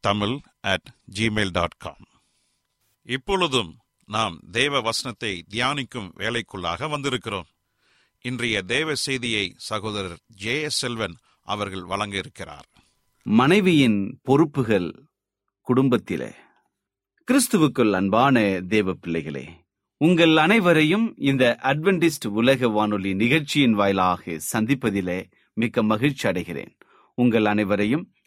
Tamil at gmail dot com இப்பொழுதும் நாம் தேவ வசனத்தை தியானிக்கும் வேலைக்குள்ளாக வந்திருக்கிறோம். இன்றைய தேவ செய்தியை சகோதரர் ஜே எஸ் செல்வன் அவர்கள் வழங்க இருக்கிறார் மனைவியின் பொறுப்புகள் குடும்பத்திலே. கிறிஸ்துவுக்குள் அன்பான தேவ பிள்ளைகளே உங்கள் அனைவரையும் இந்த அட்வென்டிஸ்ட் உலக வானொலி நிகழ்ச்சியின் வாயிலாக சந்திப்பதிலே மிக்க மகிழ்ச்சி அடைகிறேன். உங்கள் அனைவரையும்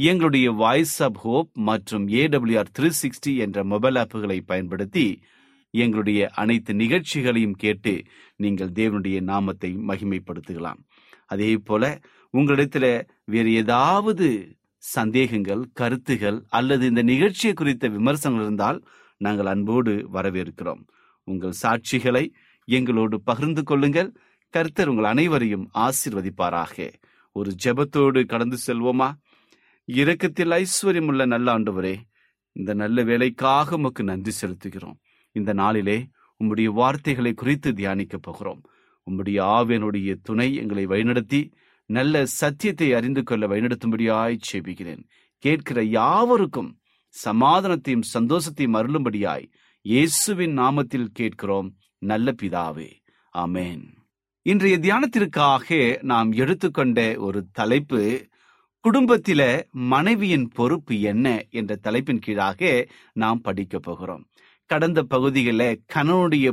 எங்களுடைய வாய்ஸ் ஆப் ஹோப் மற்றும் A W R three sixty என்ற மொபைல் ஆப்புகளை பயன்படுத்தி எங்களுடைய அனைத்து நிகழ்ச்சிகளையும் கேட்டு நீங்கள் தேவனுடைய நாமத்தை மகிமைப்படுத்துகலாம். அதே போல உங்களிடத்தில் வேறு ஏதாவது சந்தேகங்கள் கருத்துகள் அல்லது இந்த நிகழ்ச்சியை குறித்த விமர்சனங்கள் இருந்தால் நாங்கள் அன்போடு வரவேற்கிறோம். உங்கள் சாட்சிகளை எங்களோடு பகிர்ந்து கொள்ளுங்கள். கருத்தர் உங்கள் அனைவரையும் ஆசிர்வதிப்பாராக. ஒரு ஜெபத்தோடு கடந்து செல்வோமா? இரக்கத்தில் ஐஸ்வர்யம் உள்ள நல்ல ஆண்டவரே இந்த நல்ல வேலைக்காக உமக்கு நன்றி செலுத்துகிறோம். இந்த நாளிலே உம்முடைய வார்த்தைகளை குறித்து தியானிக்க போகிறோம். உம்முடைய ஆவியனுடைய துணை எங்களை வழிநடத்தி நல்ல சத்தியத்தை அறிந்து கொள்ள வழிநடத்தும்படியாய் செபிக்கிறேன். கேட்கிற யாவருக்கும் சமாதானத்தையும் சந்தோஷத்தையும் அருளும்படியாய் இயேசுவின் நாமத்தில் கேட்கிறோம். நல்ல பிதாவே ஆமேன். இன்றைய தியானத்திற்காக நாம் எடுத்துக்கொண்ட ஒரு தலைப்பு குடும்பத்தில மனைவியின் பொறுப்பு என்ன என்ற தலைப்பின் கீழாக நாம் படிக்க போகிறோம். கடந்த பகுதிகளில் கணவனுடைய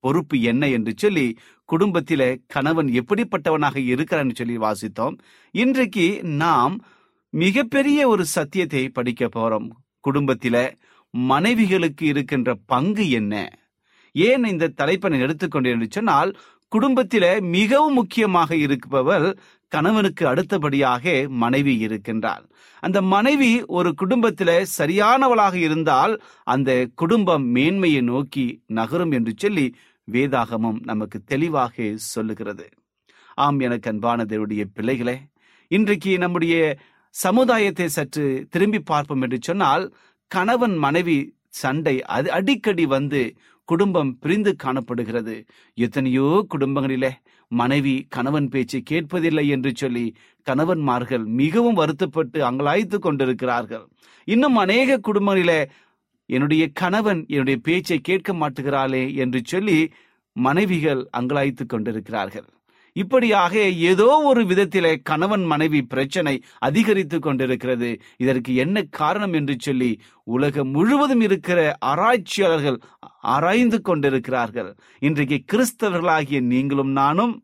பொறுப்பு என்ன என்று சொல்லி குடும்பத்தில கணவன் எப்படிப்பட்டவனாக இருக்கிறான்னு சொல்லி வாசித்தோம். இன்றைக்கு நாம் மிகப்பெரிய ஒரு சத்தியத்தை படிக்க போறோம் குடும்பத்தில மனைவிகளுக்கு இருக்கின்ற பங்கு என்ன? ஏன் இந்த தலைப்பை எடுத்துக்கொண்டேன் என்று சொன்னால் குடும்பத்தில மிகவும் முக்கியமாக இருப்பவர் கணவனுக்கு அடுத்தபடியாக மனைவி இருக்கின்றாள். அந்த மனைவி ஒரு குடும்பத்தில சரியானவளாக இருந்தால் அந்த குடும்பம் மேன்மையை நோக்கி நகரும் என்று சொல்லி வேதாகமம் நமக்கு தெளிவாக சொல்லுகிறது. ஆம் எனக்கு அன்பான தேவனுடைய பிள்ளைகளே இன்றைக்கு நம்முடைய சமுதாயத்தை சற்று திரும்பி பார்ப்போம் என்று சொன்னால் கணவன் மனைவி சண்டை அது அடிக்கடி வந்து குடும்பம் பிரிந்து காணப்படுகிறது. எத்தனையோ குடும்பங்களிலே மனைவி கணவன் பேச்சு கேட்பதில்லை என்று சொல்லி கணவன்மார்கள் மிகவும் வருத்தப்பட்டு அங்கலாய்த்து கொண்டிருக்கிறார்கள். இன்னும் அநேக குடும்பங்களிலே என்னுடைய கணவன் என்னுடைய பேச்சை கேட்க மாட்டுகிறாளே என்று சொல்லி மனைவிகள் அங்கலாய்த்து கொண்டிருக்கிறார்கள். இப்படியாக ஏதோ ஒரு விதத்திலே கணவன் மனைவி பிரச்சனை அதிகரித்து கொண்டிருக்கிறது. இதற்கு என்ன காரணம் என்று சொல்லி உலகம் முழுவதும் இருக்கிற ஆராய்ச்சியாளர்கள் ஆராய்ந்து கொண்டிருக்கிறார்கள். இன்றைக்கு கிறிஸ்தவர்களாகிய நீங்களும் நானும்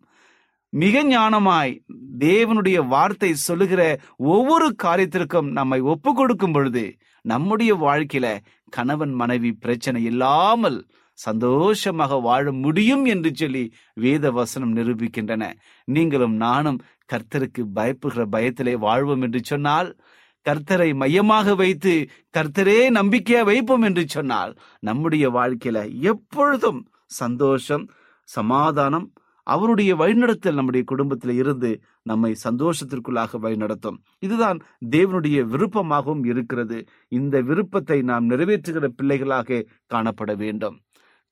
மிக ஞானமாய் தேவனுடைய வார்த்தை சொல்லுகிற ஒவ்வொரு காரியத்திற்கும் நம்மை ஒப்பு கொடுக்கும் பொழுது நம்முடைய வாழ்க்கையில கணவன் மனைவி பிரச்சனை இல்லாமல் சந்தோஷமாக வாழ முடியும் என்று சொல்லி வேத வசனம் நிரூபிக்கின்றன. நீங்களும் நானும் கர்த்தருக்கு பயப்படுகிற பயத்திலே வாழ்வோம் என்று சொன்னால் கர்த்தரை மையமாக வைத்து கர்த்தரே நம்பிக்கையா வைப்போம் என்று சொன்னால் நம்முடைய வாழ்க்கையில எப்பொழுதும் சந்தோஷம் சமாதானம் அவருடைய வழிநடத்தல் நம்முடைய குடும்பத்தில் இருந்து நம்மை சந்தோஷத்திற்குள்ளாக வழிநடத்தும். இதுதான் தேவனுடைய விருப்பமாகவும் இருக்கிறது. இந்த விருப்பத்தை நாம் நிறைவேற்றுகிற பிள்ளைகளாக காணப்பட வேண்டும்.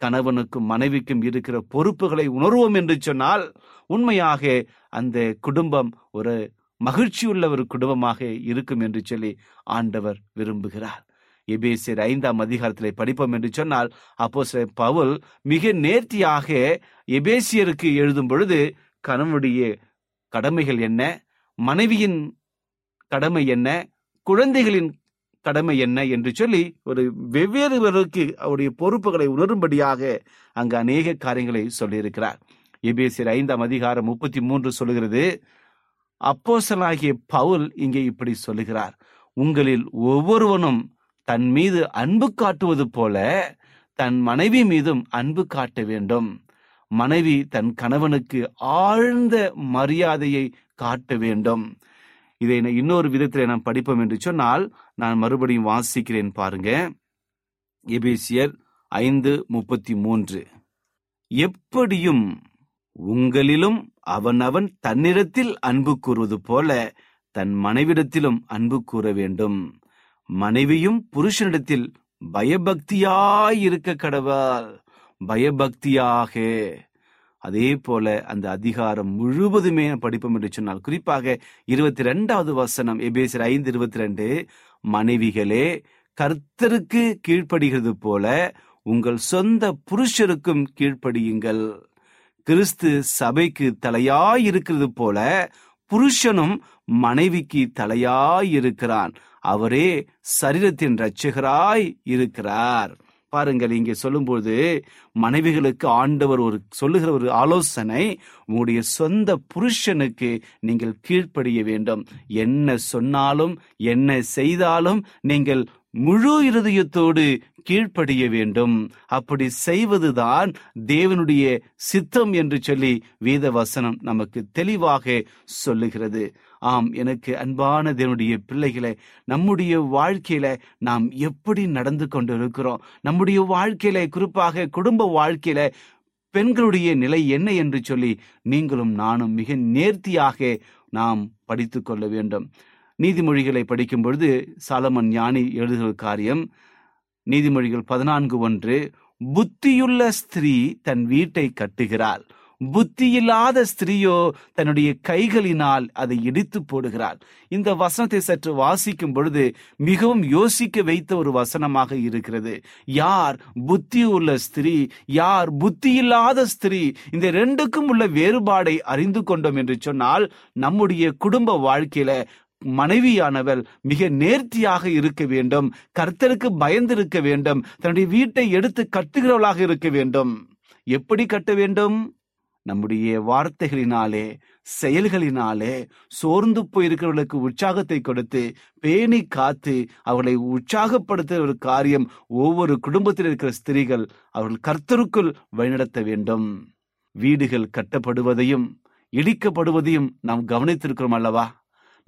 கணவனுக்கும் மனைவிக்கும் இருக்கிற பொறுப்புகளை உணர்வோம் என்று சொன்னால் உண்மையாக அந்த குடும்பம் ஒரு மகிழ்ச்சியுள்ள ஒரு குடும்பமாக இருக்கும் என்று சொல்லி ஆண்டவர் விரும்புகிறார். எபேசியர் ஐந்தாம் அதிகாரத்திலே படிப்போம் என்று சொன்னால் அப்போ பவுல் மிக நேர்த்தியாக எபேசியருக்கு எழுதும் பொழுது கணவனுடைய கடமைகள் என்ன? மனைவியின் கடமை என்ன? குழந்தைகளின் கடமை என்ன? என்று சொல்லி ஒரு வெவ்வேறுவருக்கு அவருடைய பொறுப்புகளை உணரும்படியாக அங்கு அநேக காரியங்களை சொல்லியிருக்கிறார். எபேசியர் ஐந்தாம் அதிகாரம் முப்பத்தி மூன்று சொல்லுகிறது அப்போஸ்தலனாகிய பவுல் இங்கே இப்படி சொல்லுகிறார் உங்களில் ஒவ்வொருவனும் தன் மீது அன்பு காட்டுவது போல தன் மனைவி மீதும் அன்பு காட்ட வேண்டும். மனைவி தன் கணவனுக்கு ஆழ்ந்த மரியாதையை காட்ட வேண்டும். இதை நான் இன்னொரு விதத்தில் நாம் படிப்போம் என்று சொன்னால் நான் மறுபடியும் வாசிக்கிறேன் பாருங்க. எபேசியர் ஐந்து முப்பத்தி மூன்று. எப்படியும் உங்களிலும் அவனவன் தன்னிடத்தில் அன்பு கூறுவது போல தன் மனைவிடத்திலும் அன்பு கூற வேண்டும். மனைவியும் புருஷனிடத்தில் பயபக்தியாயிருக்க கடவாள் பயபக்தியாக. அதே போல அந்த அதிகாரம் முழுவதுமே படிப்போம் என்று சொன்னால் குறிப்பாக இருபத்தி ரெண்டாவது வசனம் எபேசர் ஐந்து இருபத்தி ரெண்டு மனைவிகளே கர்த்தருக்கு கீழ்ப்படுகிறது போல உங்கள் சொந்த புருஷருக்கும் கீழ்ப்படியுங்கள். கிறிஸ்து சபைக்கு தலையாயிருக்கிறது போல புருஷனும் மனைவிக்கு தலையாயிருக்கிறான். அவரே சரீரத்தின் இரட்சகராய் இருக்கிறார். பாருங்கள் இங்கே சொல்லும்போது மனைவிகளுக்கு ஆண்டவர் ஒரு சொல்லுகிற ஒரு ஆலோசனை உங்களுடைய சொந்த புருஷனுக்கு நீங்கள் கீழ்ப்படிய வேண்டும். என்ன சொன்னாலும் என்ன செய்தாலும் நீங்கள் முழு இருதயத்தோடு கீழ்ப்படிய வேண்டும். அப்படி செய்வதுதான் தேவனுடைய சித்தம் என்று சொல்லி வேத வசனம் நமக்கு தெளிவாக சொல்லுகிறது. ஆம் எனக்கு அன்பான தேவனுடைய பிள்ளைகளை நம்முடைய வாழ்க்கையில நாம் எப்படி நடந்து கொண்டு இருக்கிறோம் நம்முடைய வாழ்க்கையில குறிப்பாக குடும்ப வாழ்க்கையில பெண்களுடைய நிலை என்ன என்று சொல்லி நீங்களும் நானும் மிக நேர்த்தியாக நாம் படித்து கொள்ள வேண்டும். நீதிமொழிகளை படிக்கும் பொழுது சாலமன் ஞானி எழுதுகிற காரியம் நீதிமொழிகள் பதினான்கு ஒன்று புத்தியுள்ள ஸ்திரீ தன் வீட்டை கட்டுகிறாள். புத்தியில்லாத ஸ்திரீயோ தன்னுடைய கைகளினால் அதை இடித்து போடுகிறாள். இந்த வசனத்தை சற்று வாசிக்கும் பொழுது மிகவும் யோசிக்க வைத்த ஒரு வசனமாக இருக்கிறது. யார் புத்தி உள்ள ஸ்திரீ யார் புத்தியில்லாத ஸ்திரீ இந்த ரெண்டுக்கும் உள்ள வேறுபாடை அறிந்து கொண்டோம் என்று சொன்னால் நம்முடைய குடும்ப வாழ்க்கையில மனைவியானவள் மிக நேர்த்தியாக இருக்க வேண்டும். கர்த்தருக்கு பயந்திருக்க வேண்டும். தன்னுடைய வீட்டை எடுத்து கட்டுகிறவளாக இருக்க வேண்டும். எப்படி கட்ட வேண்டும்? நம்முடைய வார்த்தைகளினாலே செயல்களினாலே சோர்ந்து போயிருக்கிறவர்களுக்கு உற்சாகத்தை கொடுத்து பேணி காத்து அவர்களை உற்சாகப்படுத்துகிற ஒரு காரியம் ஒவ்வொரு குடும்பத்தில் இருக்கிற ஸ்திரீகள் அவர்கள் கர்த்தருக்குள் வழிநடத்த வேண்டும். வீடுகள் கட்டப்படுவதையும் இடிக்கப்படுவதையும் நாம் கவனித்திருக்கிறோம் அல்லவா?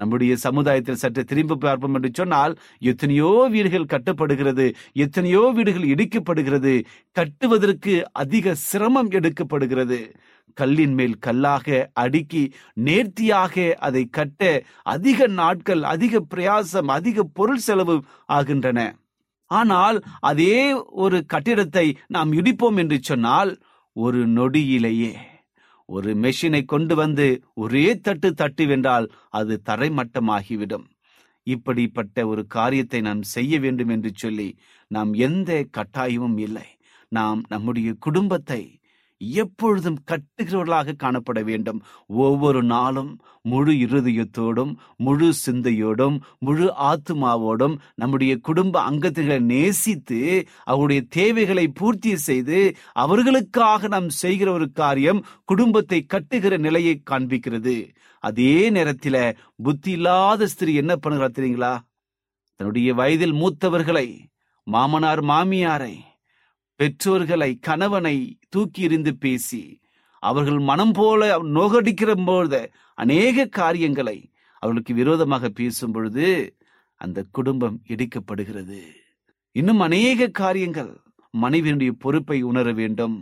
நம்முடைய சமுதாயத்தில் சற்று திரும்பி பார்ப்போம் என்று சொன்னால் எத்தனையோ வீடுகள் கட்டப்படுகிறது எத்தனையோ வீடுகள் இடிக்கப்படுகிறது கட்டுவதற்கு அதிக சிரமம் எடுக்கப்படுகிறது. கல்லின் மேல் கல்லாக அடுக்கி நேர்த்தியாக அதை கட்ட அதிக நாட்கள் அதிக பிரயாசம் அதிக பொருள் செலவு ஆகின்றன. ஆனால் அதே ஒரு கட்டிடத்தை நாம் இடிப்போம் என்று சொன்னால் ஒரு நொடியிலேயே ஒரு மெஷினை கொண்டு வந்து ஒரே தட்டு தட்டி வென்றால் அது தரைமட்டமாகிவிடும். இப்படிப்பட்ட ஒரு காரியத்தை நாம் செய்ய வேண்டும் என்று சொல்லி நாம் எந்த கட்டாயமும் இல்லை. நாம் நம்முடைய குடும்பத்தை எப்பொழுதும் கட்டுகிறவர்களாக காணப்பட வேண்டும். ஒவ்வொரு நாளும் முழு இருதயத்தோடும் முழு சிந்தையோடும் முழு ஆத்துமாவோடும் நம்முடைய குடும்ப அங்கத்திகளை நேசித்து அவருடைய தேவைகளை பூர்த்தி செய்து அவர்களுக்காக நாம் செய்கிற ஒரு காரியம் குடும்பத்தை கட்டுகிற நிலையை காண்பிக்கிறது. அதே நேரத்தில் புத்தி இல்லாத ஸ்திரீ என்ன பண்ணுகிறா தெரியுங்களா? தன்னுடைய வயதில் மூத்தவர்களை மாமனார் மாமியாரை பெற்றோர்களை கணவனை தூக்கி எறிந்து பேசி அவர்கள் மனம் போல நோகடிக்கிற பொழுது அநேக காரியங்களை அவர்களுக்கு விரோதமாக பேசும் பொழுது அந்த குடும்பம் இடிக்கப்படுகிறது. இன்னும் அநேக காரியங்கள் மனைவியினுடைய பொறுப்பை உணர வேண்டும்.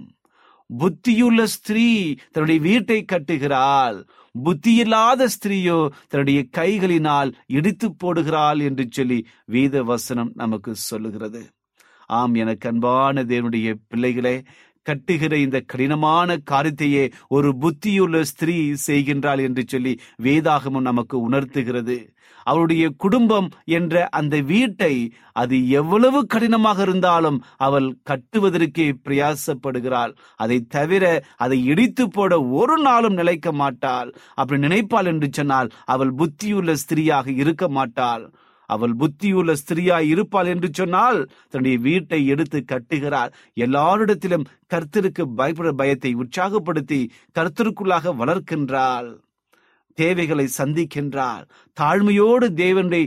புத்தியுள்ள ஸ்திரீ தன்னுடைய வீட்டை கட்டுகிறாள். புத்தியில்லாத ஸ்திரீயோ தன்னுடைய கைகளினால் இடித்து போடுகிறாள் என்று சொல்லி வேத வசனம் நமக்கு சொல்லுகிறது. ஆம் எனக்கு அன்பான தேவனுடைய பிள்ளைகளே கட்டுகிற இந்த கடினமான காரியத்தையே ஒரு புத்தியுள்ள ஸ்திரீ செய்கின்றாள் என்று சொல்லி வேதாகமும் நமக்கு உணர்த்துகிறது. அவளுடைய குடும்பம் என்ற அந்த வீட்டை அது எவ்வளவு கடினமாக இருந்தாலும் அவள் கட்டுவதற்கே பிரயாசப்படுகிறாள். அதை தவிர அதை இடித்து போட ஒரு நாளும் நிலைக்க மாட்டாள். அப்படி நினைப்பாள் என்று சொன்னால் அவள் புத்தியுள்ள ஸ்திரீயாக இருக்க மாட்டாள். அவள் புத்தியுள்ள ஸ்திரியாய் இருப்பாள் என்று சொன்னால் தன்னுடைய வீட்டை எடுத்து கட்டுகிறார் எல்லாரிடத்திலும் கர்த்தருக்கு பயப்பட பயத்தை உற்சாகப்படுத்தி கர்த்தருக்குள்ளாக வளர்க்கின்றாள். தேவைகளை சந்திக்கின்றார் தாழ்மையோடு தேவனை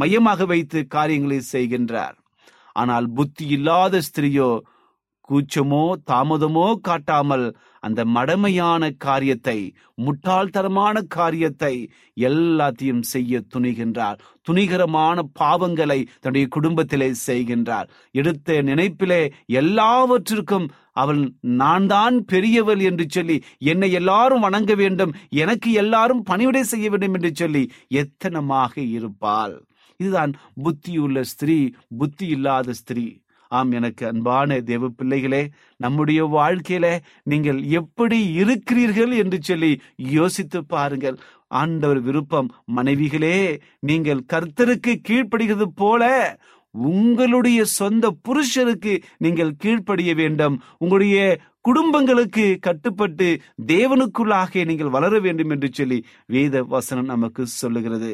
மையமாக வைத்து காரியங்களை செய்கின்றார். ஆனால் புத்தி இல்லாத ஸ்திரியோ கூச்சமோ தாமதமோ காட்டாமல் அந்த மடமையான காரியத்தை முட்டாள்தரமான காரியத்தை எல்லாத்தையும் செய்ய துணிகின்றார். துணிகரமான பாவங்களை தன்னுடைய குடும்பத்திலே செய்கின்றார். எடுத்த நினைப்பிலே எல்லாவற்றிற்கும் அவள் நான் தான் பெரியவள் என்று சொல்லி என்னை எல்லாரும் வணங்க வேண்டும் எனக்கு எல்லாரும் பணிவிடை செய்ய வேண்டும் என்று சொல்லி எத்தனமாக இருப்பாள். இதுதான் புத்தியுள்ள ஸ்திரீ புத்தி இல்லாத ஸ்திரீ. ஆம் எனக்கு அன்பான தேவ பிள்ளைகளே நம்முடைய வாழ்க்கையில நீங்கள் எப்படி இருக்கிறீர்கள் என்று சொல்லி யோசித்து பாருங்கள். ஆண்டவர் விருப்பம் மனைவிகளே நீங்கள் கர்த்தருக்கு கீழ்ப்படுகிறது போல உங்களுடைய சொந்த புருஷருக்கு நீங்கள் கீழ்ப்படிய வேண்டும். உங்களுடைய குடும்பங்களுக்கு கட்டுப்பட்டு தேவனுக்குள்ளாக நீங்கள் வளர வேண்டும் என்று சொல்லி வேத வசனம் நமக்கு சொல்லுகிறது.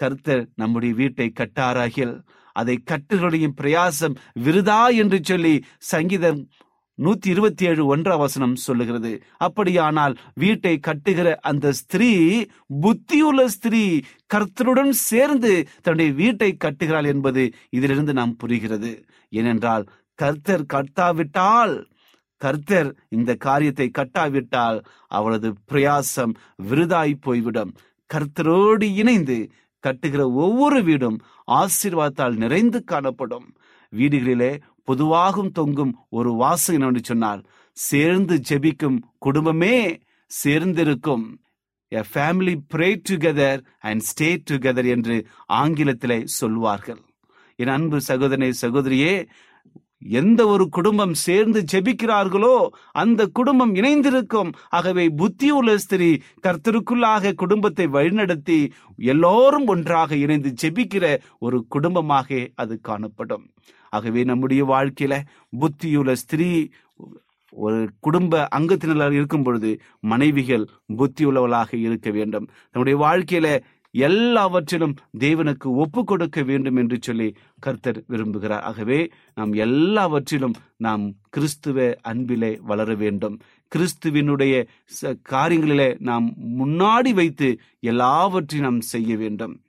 கர்த்தர் நம்முடைய வீட்டை கட்டாராகில். அதை கட்டுகளுடைய பிரயாசம் விருதா என்று சொல்லி சங்கீதம் நூத்தி இருபத்தி ஏழு ஒன்றாம் வசனம் சொல்லுகிறது. அப்படியானால் வீட்டை கட்டுகிற அந்த ஸ்திரீ புத்தியுள்ள ஸ்திரீ கர்த்தருடன் சேர்ந்து தன்னுடைய வீட்டை கட்டுகிறாள் என்பது இதிலிருந்து நாம் புரிகிறது. ஏனென்றால் கர்த்தர் கட்டாவிட்டால் கர்த்தர் இந்த காரியத்தை கட்டாவிட்டால் அவளது பிரயாசம் விருதாய் போய்விடும். கர்த்தரோடு இணைந்து கட்டுகிற ஒவ்வொரு வீடும் ஆசீர்வாதத்தால் நிறைந்து காணப்படும். வீடுகளிலே பொதுவாகும் தொங்கும் ஒரு வாசகம் என்னவென்று சொன்னால் சேர்ந்து ஜெபிக்கும் குடும்பமே சேர்ந்திருக்கும். A family pray together and stay together என்று ஆங்கிலத்திலே சொல்வார்கள். என் அன்பு சகோதரனை சகோதரியே எந்த ஒரு குடும்பம் சேர்ந்து ஜெபிக்கிறார்களோ அந்த குடும்பம் இணைந்திருக்கும். ஆகவே புத்தியுள்ள ஸ்திரீ கர்த்தருக்குள்ளாக குடும்பத்தை வழிநடத்தி எல்லோரும் ஒன்றாக இணைந்து ஜெபிக்கிற ஒரு குடும்பமாக அது காணப்படும். ஆகவே நம்முடைய வாழ்க்கையில புத்தியுள்ள ஸ்திரீ ஒரு குடும்ப அங்கத்தினராக இருக்கும் பொழுது மனைவிகள் புத்தியுள்ளவளாக இருக்க வேண்டும். நம்முடைய வாழ்க்கையில எல்லாவற்றிலும் தேவனுக்கு ஒப்பு கொடுக்க வேண்டும் என்று சொல்லி கர்த்தர் விரும்புகிறார். ஆகவே நாம் எல்லாவற்றிலும் நாம் கிறிஸ்துவ அன்பிலே வளர வேண்டும். கிறிஸ்துவினுடைய காரியங்களிலே நாம் முன்னாடி வைத்து எல்லாவற்றையும் நாம் செய்ய வேண்டும்.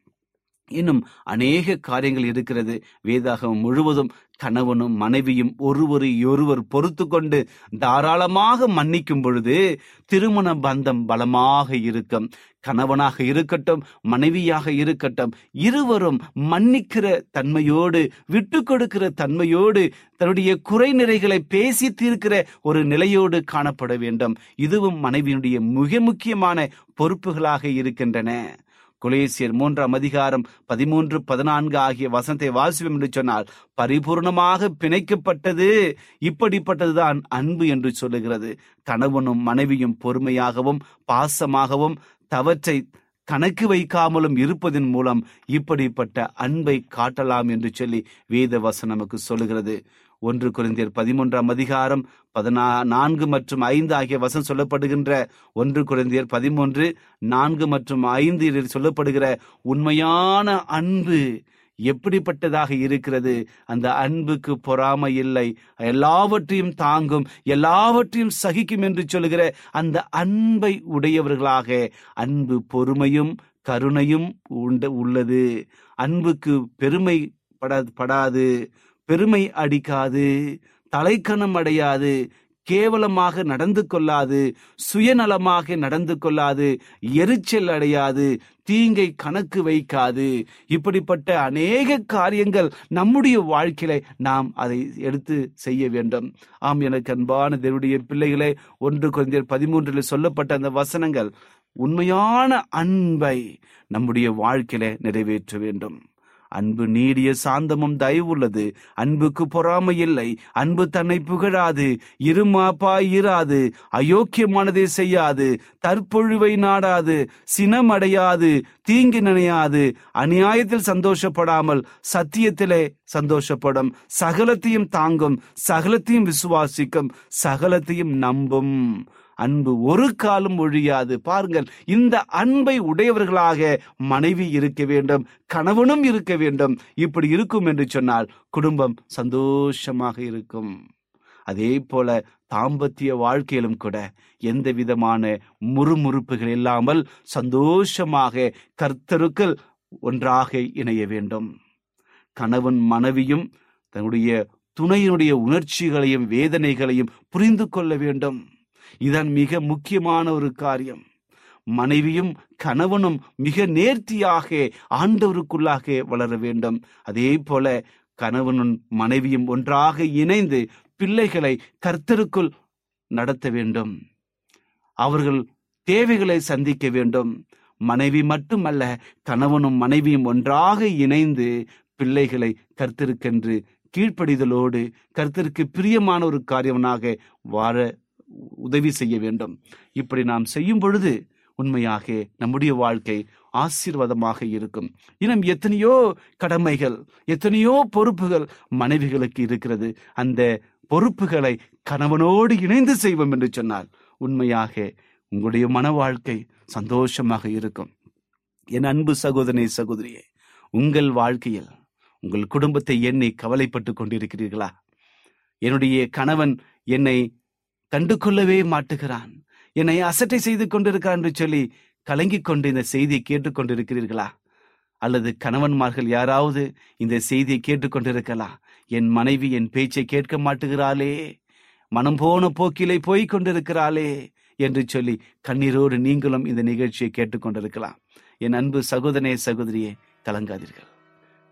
இன்னும் அநேக காரியங்கள் இருக்கிறது. வேதாகம் முழுவதும் கணவனும் மனைவியும் ஒருவரை ஒருவர் பொறுத்து கொண்டு தாராளமாக மன்னிக்கும் பொழுது திருமண பந்தம் பலமாக இருக்கும். கணவனாக இருக்கட்டும் மனைவியாக இருக்கட்டும் இருவரும் மன்னிக்கிற தன்மையோடு விட்டு கொடுக்கிற தன்மையோடு தன்னுடைய குறை நிறைகளை பேசி தீர்க்கிற ஒரு நிலையோடு காணப்பட வேண்டும். இதுவும் மனைவியினுடைய மிக முக்கியமான பொறுப்புகளாக இருக்கின்றன. குலேசியர் மூன்றாம் அதிகாரம் பதிமூன்று பதினான்கு ஆகிய வசனத்தை வாசிப்போம் என்று சொன்னால் பரிபூர்ணமாக பிணைக்கப்பட்டது இப்படிப்பட்டதுதான் அன்பு என்று சொல்லுகிறது. கணவனும் மனைவியும் பொறுமையாகவும் பாசமாகவும் தவற்றை கணக்கு வைக்காமலும் இருப்பதன் மூலம் இப்படிப்பட்ட அன்பை காட்டலாம் என்று சொல்லி வேத வசனம் நமக்கு சொல்லுகிறது. ஒன்று குறைந்தியர் பதிமூன்றாம் அதிகாரம் பதினா நான்கு மற்றும் ஐந்து ஆகிய வசனம் சொல்லப்படுகின்ற ஒன்று குறைந்தியர் பதிமூன்று நான்கு மற்றும் ஐந்து இதில் சொல்லப்படுகிற உண்மையான அன்பு எப்படிப்பட்டதாக இருக்கிறது? அந்த அன்புக்கு பொறாமை இல்லை. எல்லாவற்றையும் தாங்கும் எல்லாவற்றையும் சகிக்கும் என்று சொல்லுகிற அந்த அன்பை உடையவர்களாக அன்பு பொறுமையும் கருணையும் உண்டு உள்ளது. அன்புக்கு பெருமை படா படாது பெருமை அடிக்காது. தலைக்கணம் அடையாது கேவலமாக நடந்து கொள்ளாது சுயநலமாக நடந்து கொள்ளாது எரிச்சல் அடையாது தீங்கை கணக்கு வைக்காது. இப்படிப்பட்ட அநேக காரியங்கள் நம்முடைய வாழ்க்கையில நாம் அதை எடுத்து செய்ய வேண்டும். ஆம் எனக்கு அன்பான தேவனுடைய பிள்ளைகளே ஒன்று குழந்தையர் பதிமூன்றில் சொல்லப்பட்ட அந்த வசனங்கள் உண்மையான அன்பை நம்முடைய வாழ்க்கையில நிறைவேற்ற வேண்டும். அன்பு நீடிய சாந்தமும் தயவுள்ளது அன்புக்கு பொறாமை இல்லை. அன்பு தன்னை புகழாது. இருமாப்பா இராது. அயோக்கியமானதை செய்யாது. தற்பொழிவை நாடாது. சினமடையாது. தீங்கு நினையாது. அநியாயத்தில் சந்தோஷப்படாமல் சத்தியத்திலே சந்தோஷப்படும். சகலத்தையும் தாங்கும். சகலத்தையும் விசுவாசிக்கும். சகலத்தையும் நம்பும். அன்பு ஒரு காலம் ஒழியாது. பாருங்கள் இந்த அன்பை உடையவர்களாக மனைவி இருக்க வேண்டும் கணவனும் இருக்க வேண்டும். இப்படி இருக்கும் என்று சொன்னால் குடும்பம் சந்தோஷமாக இருக்கும். அதே போல தாம்பத்திய வாழ்க்கையிலும் கூட எந்த விதமான முறுமுறுப்புகள் இல்லாமல் சந்தோஷமாக கர்த்தருக்கள் ஒன்றாக இணைய வேண்டும். கணவன் மனைவியும் தன்னுடைய துணையினுடைய உணர்ச்சிகளையும் வேதனைகளையும் புரிந்து கொள்ள வேண்டும். இதன் மிக முக்கியமான ஒரு காரியம். மனைவியும் கணவனும் மிக நேர்த்தியாக ஆண்டவருக்குள்ளாக வளர வேண்டும். அதே போல கணவனும் மனைவியும் ஒன்றாக இணைந்து பிள்ளைகளை கர்த்தருக்குள் நடத்த வேண்டும். அவர்கள் தேவைகளை சந்திக்க வேண்டும். மனைவி மட்டுமல்ல கணவனும் மனைவியும் ஒன்றாக இணைந்து பிள்ளைகளை கர்த்தருக்கென்று கீழ்ப்படிதலோடு கர்த்தருக்கு பிரியமான ஒரு காரியவனாக வாழ உதவி செய்ய வேண்டும். இப்படி நாம் செய்யும் பொழுது உண்மையாக நம்முடைய வாழ்க்கை ஆசீர்வாதமாக இருக்கும். இன்னும் எத்தனையோ கடமைகள் எத்தனையோ பொறுப்புகள் மனைவிகளுக்கு இருக்கிறது. அந்த பொறுப்புகளை கணவனோடு இணைந்து செய்வோம் என்று சொன்னால் உண்மையாக உங்களுடைய மன வாழ்க்கை சந்தோஷமாக இருக்கும். என் அன்பு சகோதரி சகோதரியே உங்கள் வாழ்க்கையில் உங்கள் குடும்பத்தை என்னை கவலைப்பட்டு கொண்டிருக்கிறீர்களா? என்னுடைய கணவன் என்னை கண்டு கொள்ளவே மாட்டுகிறான். என்னை அசட்டை செய்து கொண்டிருக்கிறான் என்று சொல்லி கலங்கிக் கொண்டு இந்த செய்தியை கேட்டுக்கொண்டிருக்கிறீர்களா அல்லது கணவன்மார்கள் யாராவது இந்த செய்தியை கேட்டுக்கொண்டிருக்கலாம் என் மனைவி என் பேச்சை கேட்க மாட்டுகிறாளே. மனம் போன போக்கிலே போய் கொண்டிருக்கிறாளே என்று சொல்லி கண்ணீரோடு நீங்களும் இந்த நிகழ்ச்சியை கேட்டுக்கொண்டிருக்கலாம் என் அன்பு சகோதரே சகோதரியே கலங்காதீர்கள்.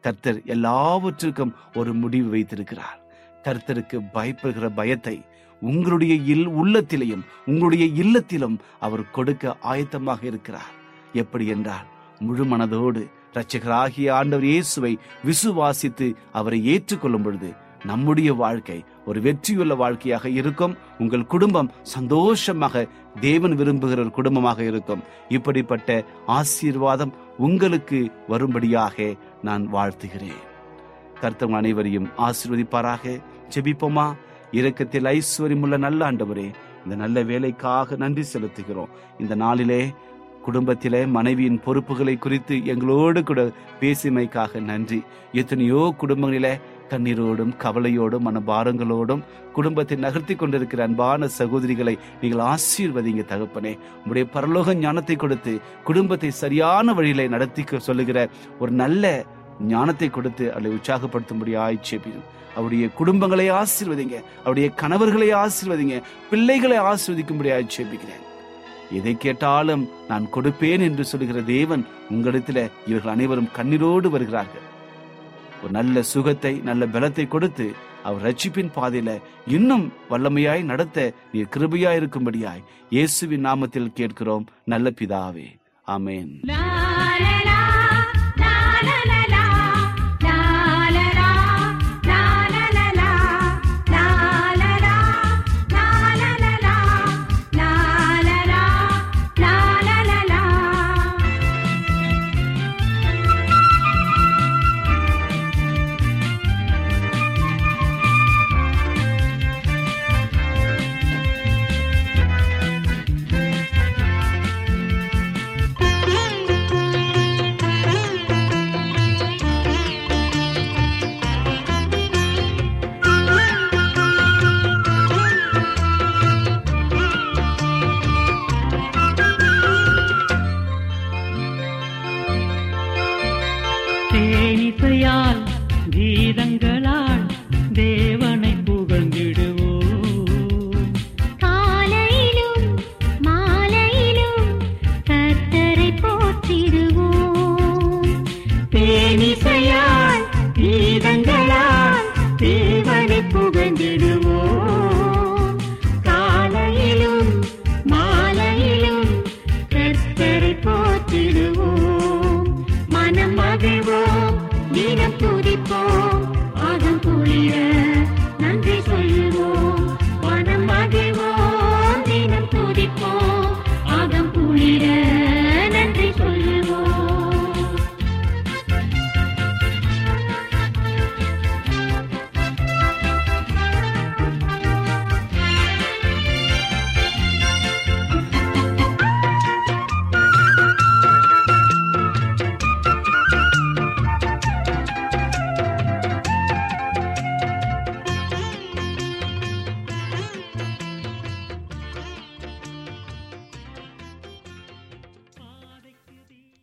கர்த்தர் எல்லாவற்றுக்கும் ஒரு முடிவு வைத்திருக்கிறார். கர்த்தருக்கு பயப்படுகிற பயத்தை உங்களுடைய இல் உள்ளத்திலையும் உங்களுடைய இல்லத்திலும் அவர் கொடுக்க ஆயத்தமாக இருக்கிறார். எப்படி என்றால் முழு மனதோடு இரட்சகராகிய ஆண்டவர் இயேசுவை விசுவாசித்து அவரை ஏற்றுக்கொள்ளும் பொழுது நம்முடைய வாழ்க்கை ஒரு வெற்றியுள்ள வாழ்க்கையாக இருக்கும். உங்கள் குடும்பம் சந்தோஷமாக தேவன் விரும்புகிற ஒரு குடும்பமாக இருக்கும். இப்படிப்பட்ட ஆசீர்வாதம் உங்களுக்கு வரும்படியாக நான் வாழ்த்துகிறேன். கர்த்தவங்க அனைவரையும் ஆசீர்வதிப்பாராக. ஜெபிப்போமா? இரக்கத்தில் ஐஸ்வர்யமுள்ள நல்ல ஆண்டவரே இந்த நல்ல வேலைக்காக நன்றி செலுத்துகிறோம். இந்த நாளிலே குடும்பத்திலே மனைவியின் பொறுப்புகளை குறித்து எங்களோடு கூட பேசிமைக்காக நன்றி. எத்தனையோ குடும்பங்களிலே கண்ணீரோடும் கவலையோடும் மனபாரங்களோடும் குடும்பத்தை நகர்த்தி கொண்டிருக்கிற அன்பான சகோதரிகளை நீங்கள் ஆசீர்வதிங்க தகப்பனே. உங்களுடைய பரலோக ஞானத்தை கொடுத்து குடும்பத்தை சரியான வழியில நடத்தி சொல்லுகிற ஒரு நல்ல ஞானத்தை கொடுத்து அவளை உற்சாகப்படுத்தும்படி ஆய்ச்சேபிடும் அவருடைய குடும்பங்களை ஆசீர்வதிங்க. அவருடைய கணவர்களை ஆசீர்வதிங்க. பிள்ளைகளை ஆசீர்வதிக்கும்படி ஆட்சேபிக்கிறேன். எதை கேட்டாலும் நான் கொடுப்பேன் என்று சொல்கிற தேவன் உங்களிடத்துல இவர்கள் அனைவரும் கண்ணீரோடு வருகிறார்கள். ஒரு நல்ல சுகத்தை நல்ல பலத்தை கொடுத்து அவர் ரட்சிப்பின் பாதையில இன்னும் வல்லமையாய் நடத்த நீர் கிருபையாய் இருக்கும்படியாய் இயேசுவின் நாமத்தில் கேட்கிறோம். நல்ல பிதாவே. ஆமென்.